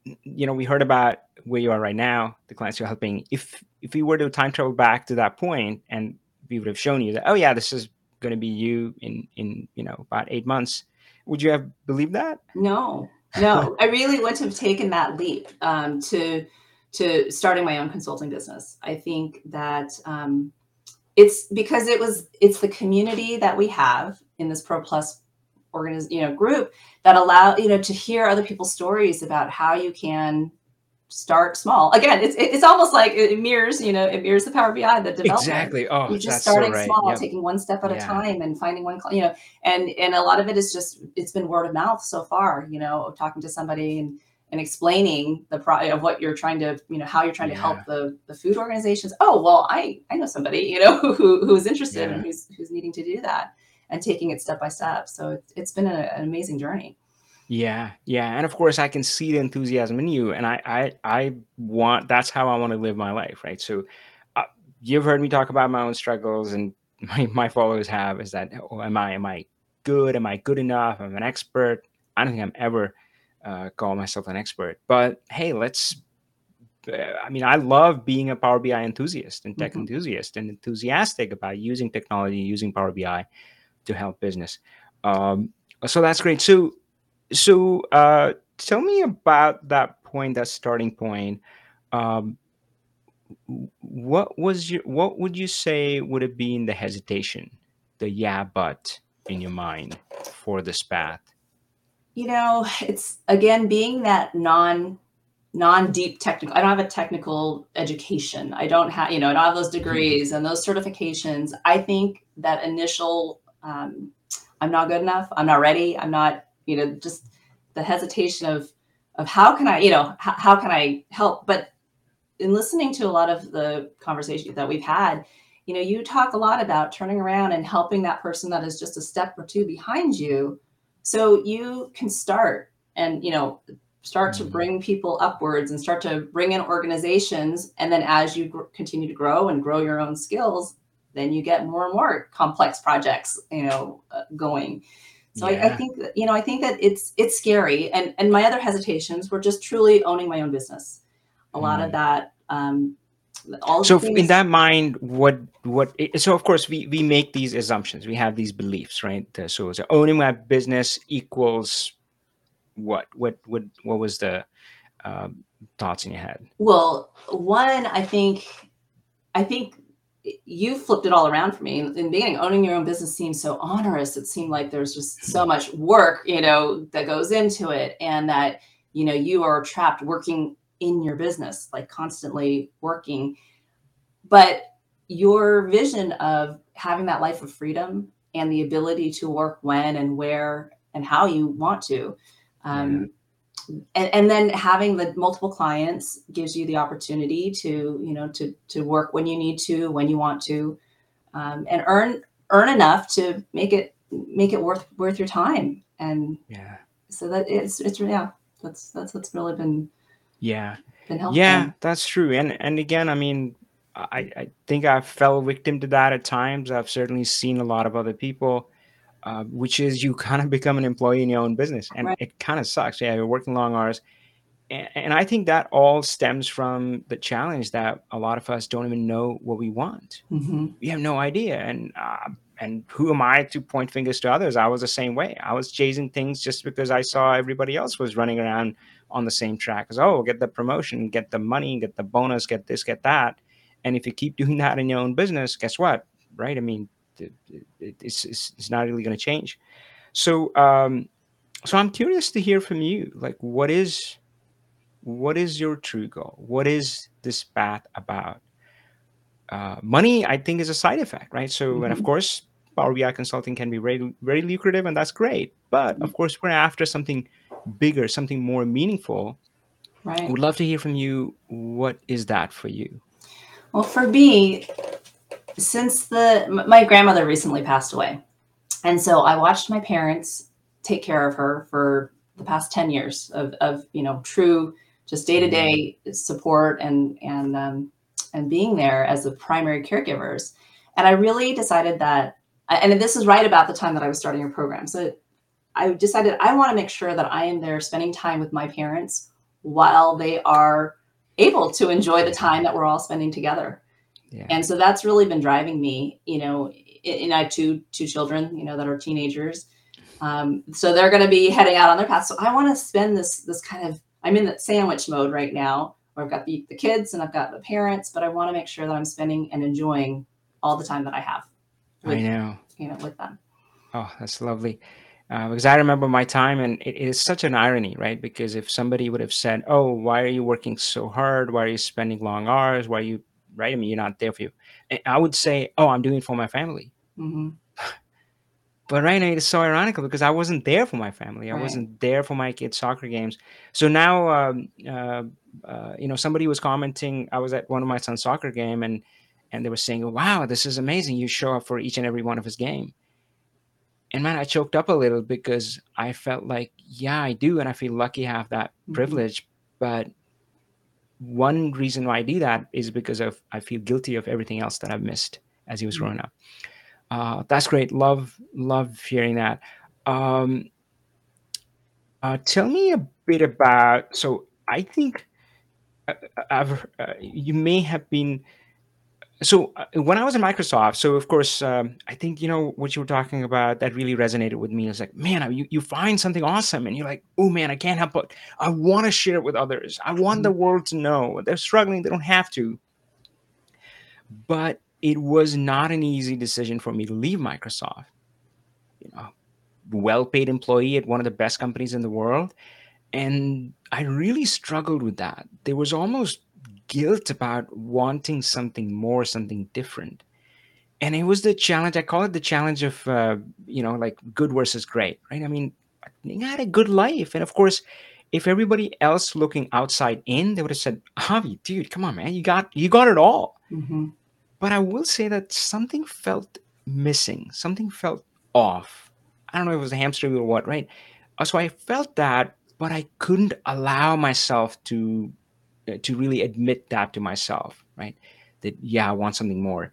you know, we heard about where you are right now, the clients you're helping. If if we were to time travel back to that point and we would have shown you that oh yeah this is going to be you in in you know about eight months. Would you have believed that? No. No. I really wouldn't have taken that leap um, to to starting my own consulting business. I think that um, it's because it was it's the community that we have in this pro plus organiz- you know group that allow you know to hear other people's stories about how you can start small. Again, it's it's almost like it mirrors, you know, it mirrors the Power BI, the development. Exactly. Oh, you're just starting so right. small, yep. taking one step at yeah. a time, and finding one, you know, and and a lot of it is just it's been word of mouth so far. You know, talking to somebody and and explaining the pro of what you're trying to, you know, how you're trying yeah. to help the the food organizations. Oh, well, I I know somebody, you know, who who's interested yeah. and who's who's needing to do that and taking it step by step. So it's, it's been a, an amazing journey. Yeah, yeah, and of course I can see the enthusiasm in you, and I, I, I want that's how I want to live my life, right? So, uh, you've heard me talk about my own struggles, and my my followers have is that oh, am I am I good? Am I good enough? I'm an expert. I don't think I'm ever uh, call myself an expert, but hey, let's. Uh, I mean, I love being a Power BI enthusiast and tech mm-hmm. enthusiast, and enthusiastic about using technology, using Power BI to help business. Um, so that's great. So so uh, tell me about that point, that starting point. Um, what was your what would you say would have been the hesitation, the yeah but in your mind for this path? You know, it's again being that non non deep technical. I don't have a technical education. I don't have you know I don't have those mm-hmm. degrees and those certifications. I think that initial um, I'm not good enough. I'm not ready. I'm not you know just the hesitation of of how can i you know how, how can i help? But in listening to a lot of the conversations that we've had you know you talk a lot about turning around and helping that person that is just a step or two behind you. So you can start and you know start to mm-hmm. bring people upwards and start to bring in organizations. And then as you gr- continue to grow and grow your own skills then you get more and more complex projects you know uh, going so yeah. I, I, think that, you know, I think that it's it's scary. And and my other hesitations were just truly owning my own business. A mm. lot of mm. that. Um, all so things- in that mind, what what? So of course we we make these assumptions. We have these beliefs, right? So, so owning my business equals what? What? What? What was the um, thoughts in your head? Well, one, I think, I think you flipped it all around for me. In, the beginning, owning your own business seemed so onerous. It seemed like there's just so much work, you know, that goes into it, and that you know you are trapped working in your business, like constantly working. But your vision of having that life of freedom and the ability to work when and where and how you want to, um, and, and then having the multiple clients gives you the opportunity to you know to to work when you need to when you want to um, and earn earn enough to make it make it worth worth your time and Yeah. so that it's it's yeah that's that's what's really been Yeah. been helpful Yeah, that's true. And and again, I mean, I, I think I fell victim to that at times. I've certainly seen a lot of other people, uh, which is you kind of become an employee in your own business, and right it kind of sucks. Yeah, you're working long hours, and, and I think that all stems from the challenge that a lot of us don't even know what we want. hmm We have no idea, and uh, and who am I to point fingers to others? I was the same way. I was chasing things just because I saw everybody else was running around on the same track. As oh, get the promotion, get the money, get the bonus, get this, get that. And if you keep doing that in your own business, guess what? Right? I mean, it, it, it's, it's it's not really going to change. So um, so I'm curious to hear from you. Like, what is what is your true goal? What is this path about? uh, money i think is a side effect right so and of hmm course power bi consulting can be very very lucrative and that's great but of course we're after something bigger something more meaningful right would love to hear from you what is that for you well for me since the my grandmother recently passed away. And so i watched my parents take care of her for the past 10 years of, of you know true just Mm, day-to-day support and and um, and being there as the primary caregivers. And i really decided that and this is right about the time that i was starting a program. So i decided i want to make sure that i am there spending time with my parents while they are able to enjoy the time that we're all spending together yeah. And so that's really been driving me you know and i have two two children you know that are teenagers. Um, so they're going to be heading out on their path. So i want to spend this this kind of i'm in that sandwich mode right now. Where i've got the, the kids and i've got the parents but i want to make sure that i'm spending and enjoying all the time that i have i with know. you know with them. Oh that's lovely. Uh, because i remember my time and it is such an irony right? Because if somebody would have said oh why are you working so hard? Why are you spending long hours? Why are you right i mean you're not there for you And i would say oh i'm doing it for my family hmm But right now it's so ironical because I wasn't there for my family. I right wasn't there for my kids' soccer games. So now, um, uh, uh, you know, somebody was commenting. I was at one of my son's soccer game, and and they were saying, "Wow, this is amazing! You show up for each and every one of his game." And man, I choked up a little because I felt like, yeah, I do, and I feel lucky to have that hmm privilege. But one reason why I do that is because of I feel guilty of everything else that I've missed as he was growing up. Uh, that's great. Love, love hearing that. Um, uh, tell me a bit about. So I think uh, uh, I've, uh, you may have been. So uh, when I was in Microsoft, so of course, um, I think you know what you were talking about. That really resonated with me. It's like, man, you you find something awesome, and you're like, oh man, I can't help but I want to share it with others. I want the world to know they're struggling. They don't have to, but it was not an easy decision for me to leave Microsoft. You know, well-paid employee at one of the best companies in the world and i really struggled with that there was almost guilt about wanting something more something different. And it was the challenge i call it the challenge of uh, you know like good versus great right? I mean i think I had a good life. And of course if everybody else looking outside in they would have said javi dude come on man. You got you got it all. Hmm but i will say that something felt missing. Something felt off. I don't know if it was a hamster wheel or what right? So I felt that, but I couldn't allow myself to to really admit that to myself, right? That yeah, I want something more.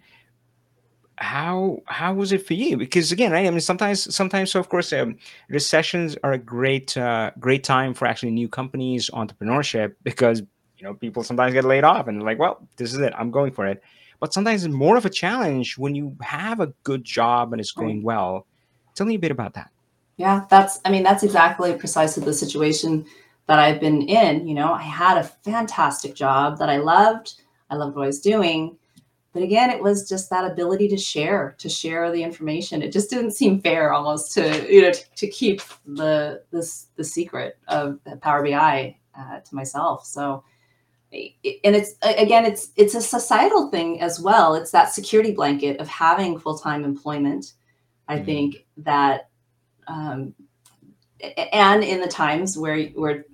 How how was it for you? Because again, right? I mean, sometimes sometimes so of course, um, recessions are a great uh, great time for actually new companies, entrepreneurship, because you know people sometimes get laid off and they're like, well, this is it, I'm going for it. But sometimes it's more of a challenge when you have a good job and it's going well. Tell me a bit about that. Yeah, that's, I mean, that's exactly precisely the situation that I've been in. You know, I had a fantastic job that I loved. I loved what I was doing. But again, it was just that ability to share, to share the information. It just didn't seem fair almost to, you know, to, to keep the this the secret of Power BI uh, to myself. So, and it's again, it's it's a societal thing as well. It's that security blanket of having full-time employment. I Mm, think that um, and in the times where where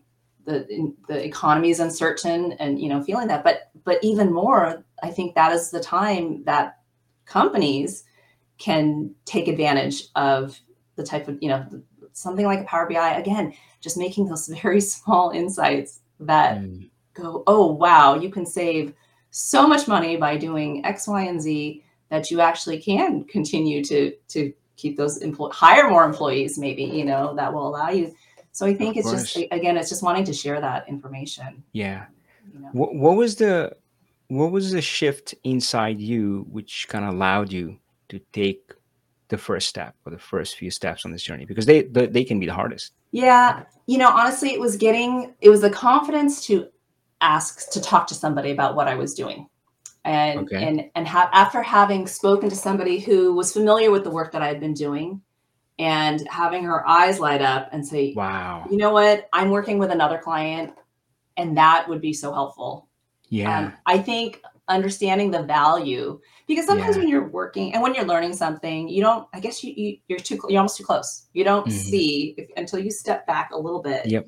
the the economy is uncertain and you know feeling that but but even more i think that is the time that companies can take advantage of the type of you know something like a power bi again just making those very small insights that mm. go oh wow you can save so much money by doing x y and z that you actually can continue to to keep those employ hire more employees maybe you know that will allow you so I think of it's course. just again, it's just wanting to share that information. Yeah. You know? What what was the what was the shift inside you which kind of allowed you to take the first step or the first few steps on this journey because they they, they can be the hardest. Yeah, you know, honestly, it was getting it was the confidence to ask to talk to somebody about what I was doing. And okay. and and ha- after having spoken to somebody who was familiar with the work that I had been doing, and having her eyes light up and say, Wow, you know what? I'm working with another client, and that would be so helpful. Yeah. Um, I think understanding the value because sometimes yeah. when you're working and when you're learning something you don't i guess you, you you're too you're almost too close you don't mm-hmm. see if, until you step back a little bit yep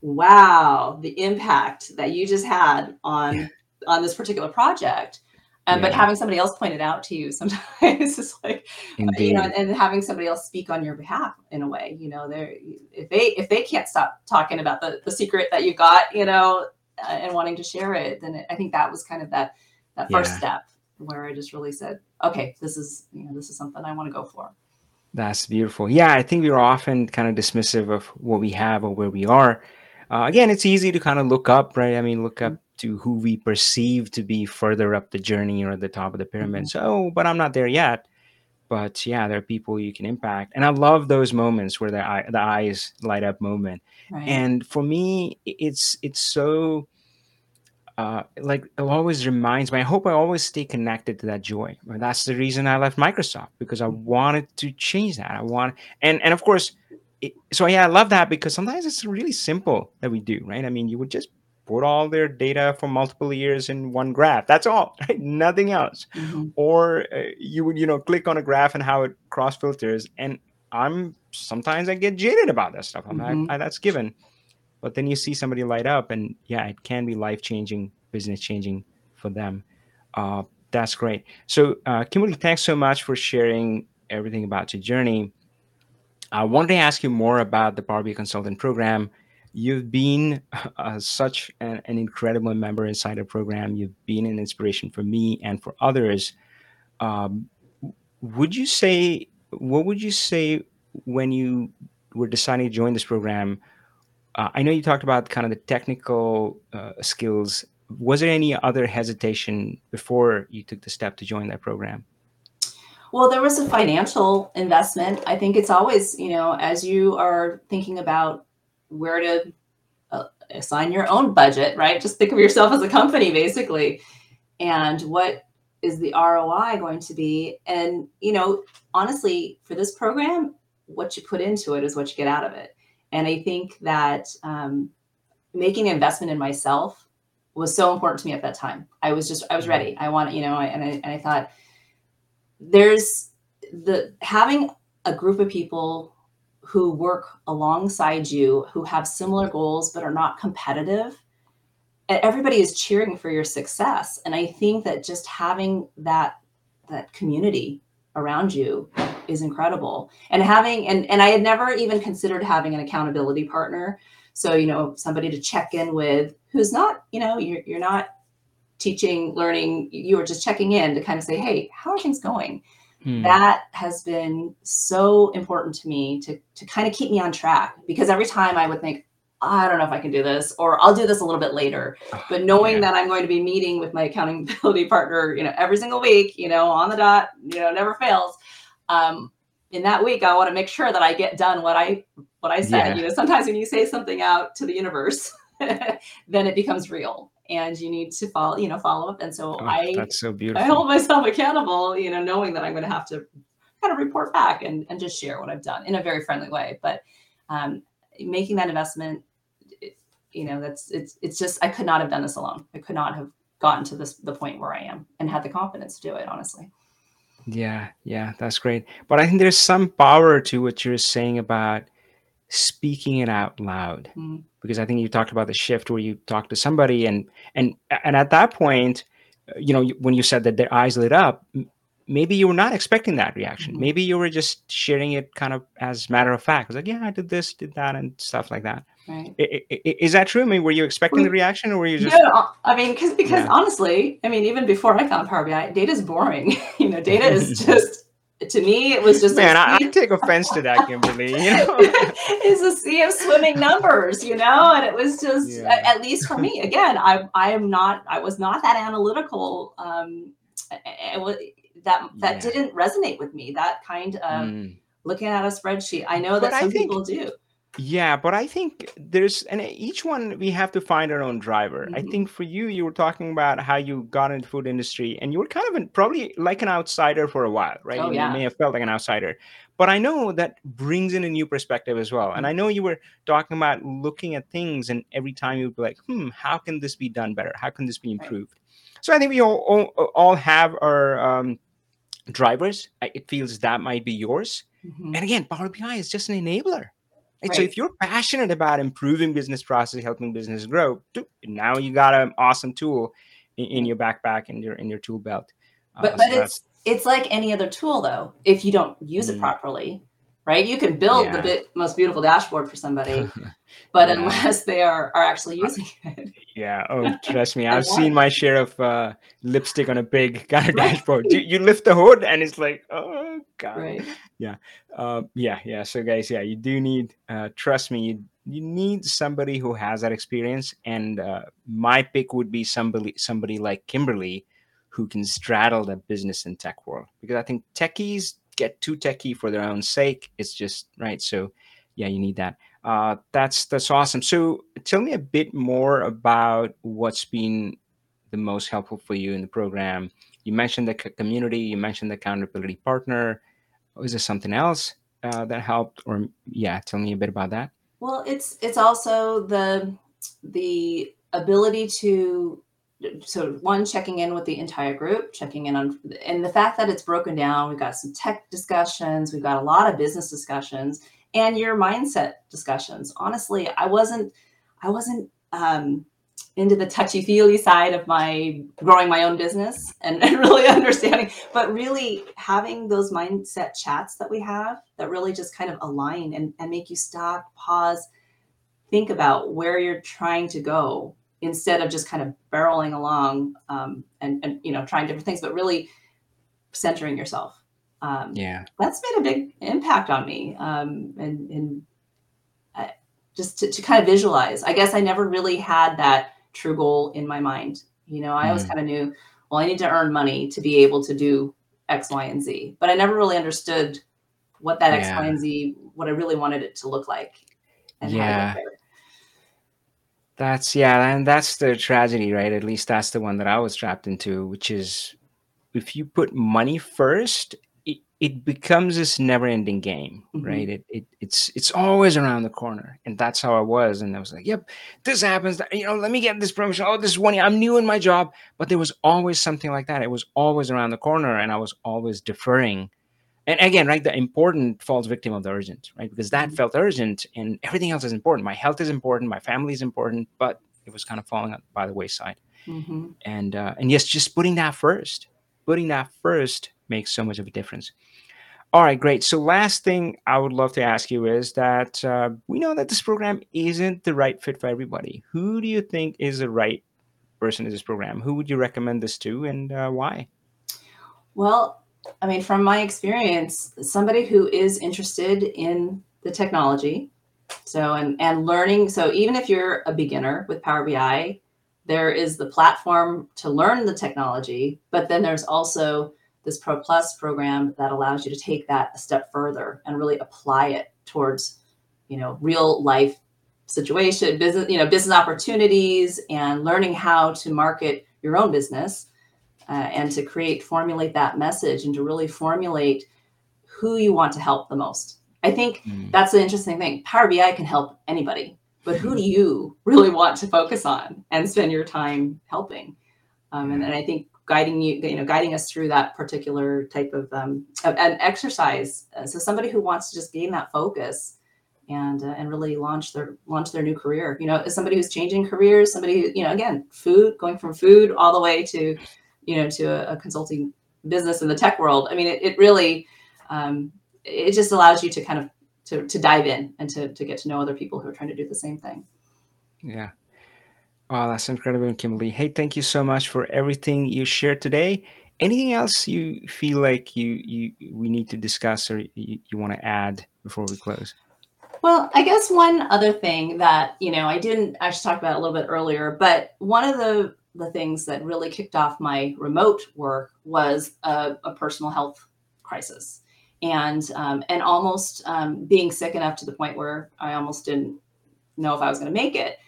wow the impact that you just had on on this particular project um, yeah. But having somebody else point it out to you sometimes is like, Indeed. you know, and, having somebody else speak on your behalf in a way, you know, they're if they if they can't stop talking about the the secret that you got, you know, uh, and wanting to share it, then it, I think that was kind of that that first yeah. step where I just really said, okay, this is you know this is something I want to go for. That's beautiful. Yeah, I think we're often kind of dismissive of what we have or where we are. Uh, again, it's easy to kind of look up, right? I mean, look up to who we perceive to be further up the journey or at the top of the pyramid. Mm-hmm. So, but I'm not there yet. But yeah, there are people you can impact, and I love those moments where the eye, the eyes light up moment. Right. And for me, it's it's so uh, like it always reminds me. I hope I always stay connected to that joy. That's the reason I left Microsoft because I wanted to change that. I want and and of course, it, so yeah, I love that because sometimes it's really simple that we do, right? I mean, you would just put all their data for multiple years in one graph. That's all, right? Nothing else. Mm-hmm. Or uh, you would, you know, click on a graph and how it cross filters. And I'm sometimes I get jaded about that stuff. I'm mm-hmm. like, ah, that's given. But then you see somebody light up, and yeah, it can be life changing, business changing for them. Uh, that's great. So, uh, Kimberly, thanks so much for sharing everything about your journey. I wanted to ask you more about the Power BI Consultant Program You've been uh, such an, an, incredible member inside the program. You've been an inspiration for me and for others. Um, would you say, what would you say when you were deciding to join this program? Uh, I know you talked about kind of the technical uh, skills. Was there any other hesitation before you took the step to join that program? Well, there was a financial investment. I think it's always, you know, as you are thinking about where to uh, assign your own budget, right? Just think of yourself as a company, basically, and what is the ROI going to be? And you know, honestly, for this program, what you put into it is what you get out of it. And I think that um, making an investment in myself was so important to me at that time. I was just I was ready. I want you know, and I and I thought there's the having a group of people who work alongside you who have similar goals but are not competitive everybody is cheering for your success. And i think that just having that that community around you is incredible. And having and and i had never even considered having an accountability partner. So you know somebody to check in with who's not you know you're, you're not teaching learning you are just checking in to kind of say hey how are things going Hmm. That has been so important to me to, to kind of keep me on track because every time I would think, I don't know if I can do this, or I'll do this a little bit later. But knowing yeah. that I'm going to be meeting with my accountability partner, you know, every single week, you know, on the dot, you know, never fails. Um, in that week, I want to make sure that I get done what I what I said. Yeah. You know, sometimes when you say something out to the universe, then it becomes real and you need to follow you know follow up. And so oh, i that's so beautiful i hold myself accountable you know knowing that i'm going to have to kind of report back and, and just share what i've done in a very friendly way. But um, making that investment it, you know that's it's it's just i could not have done this alone. I could not have gotten to this the point where i am and had the confidence to do it honestly. Yeah yeah that's great. But i think there's some power to what you're saying about speaking it out loud. Mm. Because i think you talked about the shift where you talk to somebody and and and at that point uh, you know when you said that their eyes lit up maybe you were not expecting that reaction Mhm. maybe you were just sharing it kind of as matter of fact it was like yeah i did this did that and stuff like that Right. I- I- I- is that true i mean were you expecting the reaction or were you just No, I mean, because because Yeah. honestly, I mean, even before I found Power BI, data is boring. you know, data is just to me, it was just man a I, I take offense to that kimberly you know is a sea of swimming numbers, you know, and it was just Yeah. at least for me. Again, I I am not I was not that analytical. Um, it was that that Yeah. didn't resonate with me. That kind of Mm. looking at a spreadsheet. I know that But some think- people do. Yeah, but I think there's, and each one we have to find our own driver. I Mhm. think for you, you were talking about how you got into food industry, and you were kind of an, probably like an outsider for a while, right? Oh, you yeah. may have felt like an outsider, but I know that brings in a new perspective as well. And I know you were talking about looking at things, and every time you'd be like, "Hmm, how can this be done better? How can this be Right. improved?" So I think we all all, all have our um, drivers. It feels that might be yours. Mhm. And again, Power BI is just an enabler. Right? So if you're passionate about improving business process, helping business grow, now you got an awesome tool in, in your backpack and your in your tool belt. Uh, But so but that's- it's it's like any other tool though. If you don't use Mm. it properly, right? You can build the bit, most beautiful dashboard for somebody, but Yeah. unless they are are actually using it, yeah. Oh, trust me, I've seen my share of uh, lipstick on a pig kind of dashboard. You, you lift the hood and it's like, oh god. right? Uh, yeah, yeah. So guys, yeah, you do need. Uh, trust me, you you need somebody who has that experience. And uh, my pick would be somebody somebody like Kimberly, who can straddle the business and tech world. Because I think techies get too techie for their own sake. It's just right. So yeah, you need that. Uh, that's that's awesome. So tell me a bit more about what's been the most helpful for you in the program. You mentioned the community. You mentioned the accountability partner. Is there something else uh, that helped? Or yeah, tell me a bit about that. Well, it's it's also the the ability to so one checking in with the entire group, checking in on and the fact that it's broken down. We've got some tech discussions, we've got a lot of business discussions, and your mindset discussions. Honestly, I wasn't I wasn't um, into the touchy feely side of my growing my own business and, and really understanding, but really having those mindset chats that we have that really just kind of align and, and make you stop, pause, think about where you're trying to go instead of just kind of barreling along um, and, and you know trying different things, but really centering yourself. Um, Yeah. that's made a big impact on me um, and, and uh, just to, to kind of visualize i guess i never really had that true goal in my mind you know i always Mhm. kind of knew well i need to earn money to be able to do x y and z but i never really understood what that x y and z what i really wanted it to look like and how to Yeah. That's yeah, and that's the tragedy, right? At least that's the one that I was trapped into, which is if you put money first, it, becomes this never-ending game, Mhm. right? It, it it's it's always around the corner, and that's how I was. And I was like, "Yep, this happens. You know, let me get this promotion. Oh, this one. I'm new in my job." But there was always something like that. It was always around the corner, and I was always deferring. And again, right, the important falls victim of the urgent, right? Because that Mhm. felt urgent, and everything else is important. My health is important, my family is important, but it was kind of falling by the wayside. Mhm. And uh, and yes, just putting that first, putting that first makes so much of a difference. All right, great. So last thing I would love to ask you is that uh, we know that this program isn't the right fit for everybody. Who do you think is the right person in this program? Who would you recommend this to, and uh, why? Well, I mean, from my experience, somebody who is interested in the technology, so and and learning. So even if you're a beginner with Power BI, there is the platform to learn the technology, but then there's also this Pro Plus program that allows you to take that a step further and really apply it towards, you know, real life situation, business, you know, business opportunities and learning how to market your own business uh, and to create formulate that message and to really formulate who you want to help the most. I think Mm, that's the interesting thing. Power bi can help anybody but who do you really want to focus on and spend your time helping? Um, and, and i think guiding you you know guiding us through that particular type of um, an exercise uh, so somebody who wants to just gain that focus and uh, and really launch their launch their new career. You know, as somebody who's changing careers, somebody who, you know, again, food going from food all the way to, you know, to a, a consulting business in the tech world. I mean, it, it really um, it just allows you to kind of to, to dive in and to, to get to know other people who are trying to do the same thing. Yeah. Oh, that's incredible, Kimberly. Hey, thank you so much for everything you shared today. Anything else you feel like you you we need to discuss or you, you want to add before we close? Well, I guess one other thing that you know I didn't actually talk about a little bit earlier, but one of the the things that really kicked off my remote work was a, a personal health crisis, and um, and almost um, being sick enough to the point where I almost didn't know if I was going to make it.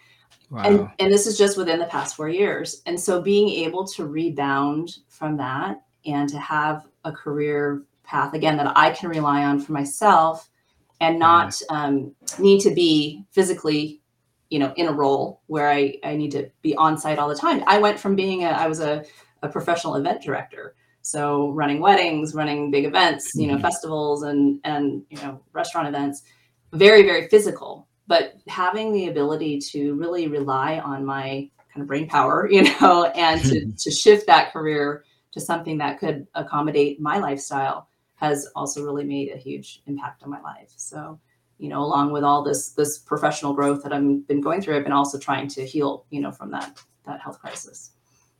Wow. And, and this is just within the past four years. And so being able to rebound from that and to have a career path again that I can rely on for myself and not um, need to be physically you know in a role where I, I need to be on site all the time i went from being a i was a, a professional event director so running weddings running big events you know mm-hmm. festivals and and you know restaurant events very very physical but having the ability to really rely on my kind of brain power you know and to, to shift that career to something that could accommodate my lifestyle has also really made a huge impact on my life. So, you know, along with all this this professional growth that I've been going through, I've been also trying to heal, you know, from that that health crisis.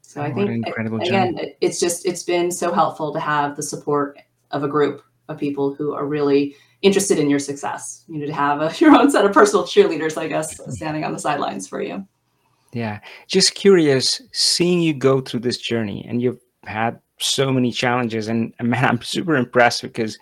So oh, I think again, it's just it's been so helpful to have the support of a group of people who are really interested in your success. You know, to have a, your own set of personal cheerleaders, I guess, standing on the sidelines for you. Yeah, just curious, seeing you go through this journey, and you've had so many challenges and, and man i'm super impressed because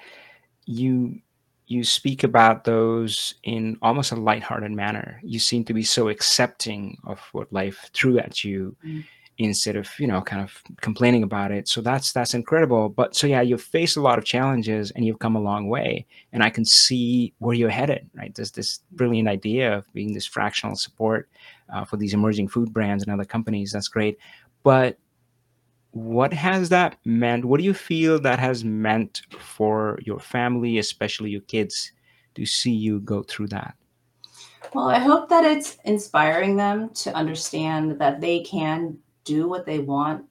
you you speak about those in almost a lighthearted manner you seem to be so accepting of what life threw at you mm. Instead of you know kind of complaining about it. So that's that's incredible. But so yeah you've faced a lot of challenges and you've come a long way. And i can see where you're headed right? There's this brilliant idea of being this fractional support uh, for these emerging food brands and other companies that's great. But what has that meant? What do you feel that has meant for your family, especially your kids, to see you go through that? Well, I hope that it's inspiring them to understand that they can do what they want.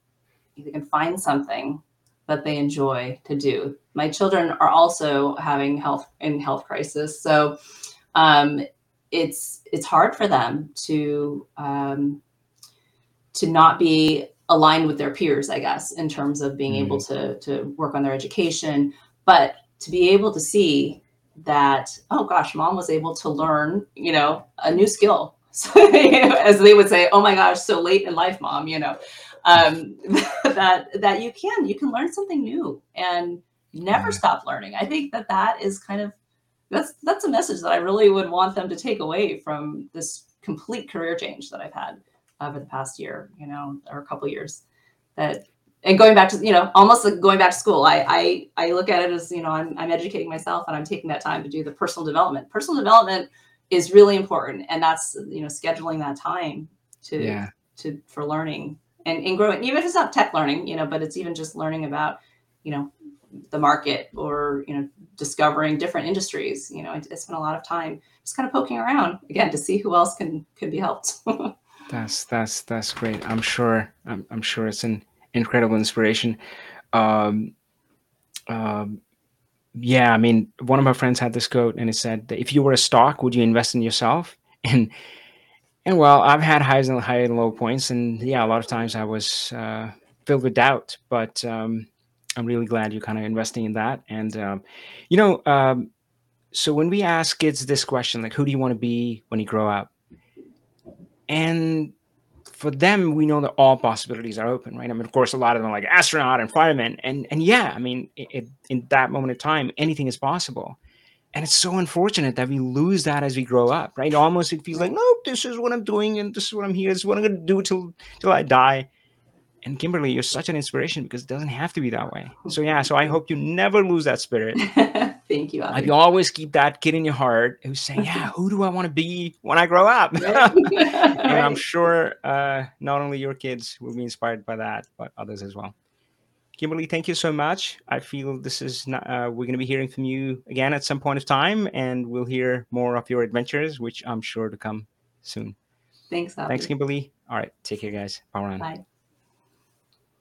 if They can find something that they enjoy to do. My children are also having health in health crisis, so um, it's it's hard for them to um, to not be aligned with their peers, I guess, in terms of being mm-hmm. able to to work on their education, but to be able to see that oh gosh, mom was able to learn, you know, a new skill. So, as they would say, oh my gosh, so late in life, mom, you know, um, that that you can you can learn something new and never mm-hmm. stop learning. I think that that is kind of that's that's a message that I really would want them to take away from this complete career change that I've had over the past year, you know, or a couple years. That and going back to you know almost like going back to school. I I I look at it as you know I'm I'm educating myself and I'm taking that time to do the personal development. Personal development is really important, and that's you know scheduling that time to yeah. to for learning and, and growing. Even if it's not tech learning, you know, but it's even just learning about you know the market or you know discovering different industries you know I, I spent a lot of time just kind of poking around again to see who else can can be helped That's that's that's great. I'm sure. I'm, I'm sure it's an incredible inspiration. Um, um, yeah, I mean, one of my friends had this quote, and it said, "If you were a stock, would you invest in yourself?" And and well, I've had highs and high and low points, and yeah, a lot of times I was uh, filled with doubt. But um, I'm really glad you're kind of investing in that. And um, you know, um, so when we ask kids this question, like, "Who do you want to be when you grow up?" and for them we know that all possibilities are open right? I mean of course a lot of them like astronaut and fireman and and yeah i mean it, in that moment of time anything is possible. And it's so unfortunate that we lose that as we grow up right? Almost it feels like no this is what i'm doing and this is what i'm here this is what i'm going to do till till i die. And kimberly you're such an inspiration because it doesn't have to be that way. So yeah so i hope you never lose that spirit Thank you. Avi. you always keep that kid in your heart who's saying, "Yeah, who do I want to be when I grow up?" Right. and I'm sure uh, not only your kids will be inspired by that, but others as well. Kimberly, thank you so much. I feel this is not, uh, we're going to be hearing from you again at some point of time, and we'll hear more of your adventures, which I'm sure to come soon. Thanks. Avi. Thanks, Kimberly. All right, take care, guys. Power on. Bye.